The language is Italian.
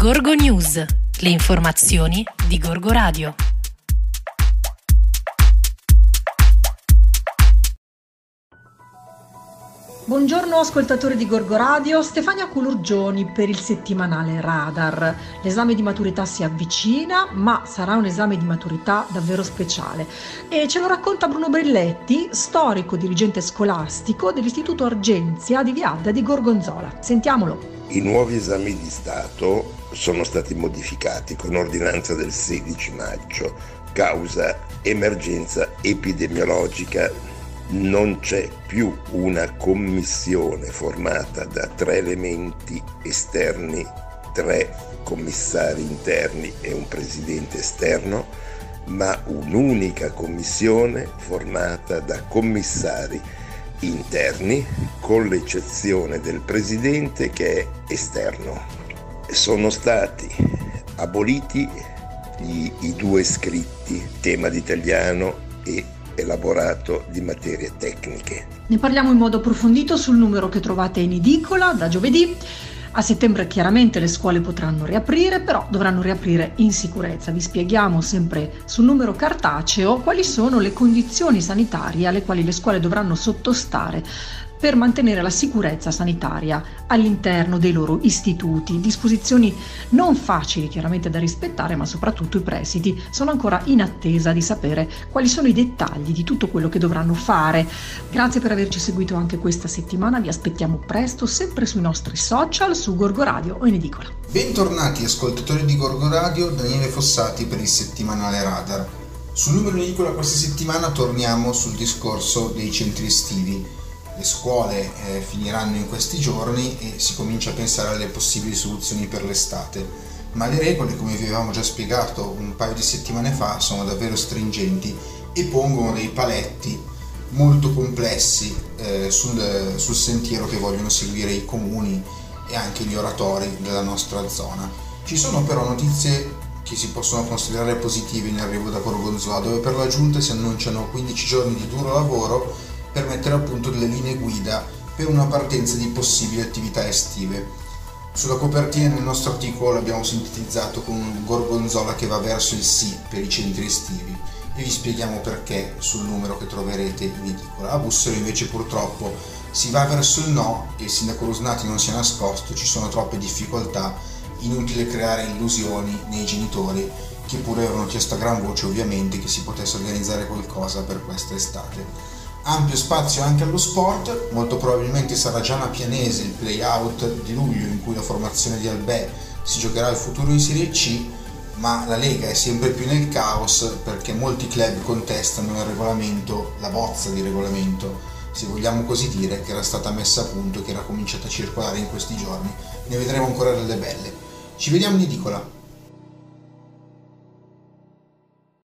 Gorgo News, le informazioni di Gorgo Radio. Buongiorno ascoltatori di Gorgo Radio, Stefania Culurgioni per il settimanale Radar. L'esame di maturità si avvicina, ma sarà un esame di maturità davvero speciale. E ce lo racconta Bruno Brilletti, storico dirigente scolastico dell'Istituto Argenzia di Viadda di Gorgonzola. Sentiamolo. I nuovi esami di Stato sono stati modificati con ordinanza del 16 maggio, causa emergenza epidemiologica. Non c'è più una commissione formata da tre elementi esterni, tre commissari interni e un presidente esterno, ma un'unica commissione formata da commissari interni, con l'eccezione del presidente che è esterno. Sono stati aboliti gli, i due scritti, tema d'italiano e elaborato di materie tecniche. Ne parliamo in modo approfondito sul numero che trovate in edicola da giovedì. A settembre chiaramente le scuole potranno riaprire, però dovranno riaprire in sicurezza. Vi spieghiamo sempre sul numero cartaceo quali sono le condizioni sanitarie alle quali le scuole dovranno sottostare per mantenere la sicurezza sanitaria all'interno dei loro istituti. Disposizioni non facili chiaramente da rispettare, ma soprattutto i presidi sono ancora in attesa di sapere quali sono i dettagli di tutto quello che dovranno fare. Grazie per averci seguito anche questa settimana, vi aspettiamo presto sempre sui nostri social, su Gorgo Radio o in edicola. Bentornati ascoltatori di Gorgo Radio, Daniele Fossati per il settimanale Radar. Sul numero in edicola questa settimana torniamo sul discorso dei centri estivi le scuole eh, finiranno in questi giorni e si comincia a pensare alle possibili soluzioni per l'estate. Ma le regole, come vi avevamo già spiegato un paio di settimane fa, sono davvero stringenti e pongono dei paletti molto complessi eh, sul, sul sentiero che vogliono seguire i comuni e anche gli oratori della nostra zona. Ci sono però notizie che si possono considerare positive in arrivo da Gorgonzola, dove per la giunta si annunciano 15 giorni di duro lavoro per mettere a punto delle linee guida per una partenza di possibili attività estive. Sulla copertina nel nostro articolo l'abbiamo sintetizzato con un gorgonzola che va verso il sì per i centri estivi e vi spieghiamo perché sul numero che troverete in edicola. A Bussero invece purtroppo si va verso il no e il sindaco Rusnati non si è nascosto, ci sono troppe difficoltà, inutile creare illusioni nei genitori che pure avevano chiesto a gran voce ovviamente che si potesse organizzare qualcosa per questa estate ampio spazio anche allo sport, molto probabilmente sarà già una pianese il play-out di luglio in cui la formazione di Albè si giocherà il futuro in Serie C, ma la Lega è sempre più nel caos perché molti club contestano il regolamento, la bozza di regolamento, se vogliamo così dire, che era stata messa a punto e che era cominciata a circolare in questi giorni. Ne vedremo ancora delle belle. Ci vediamo in edicola.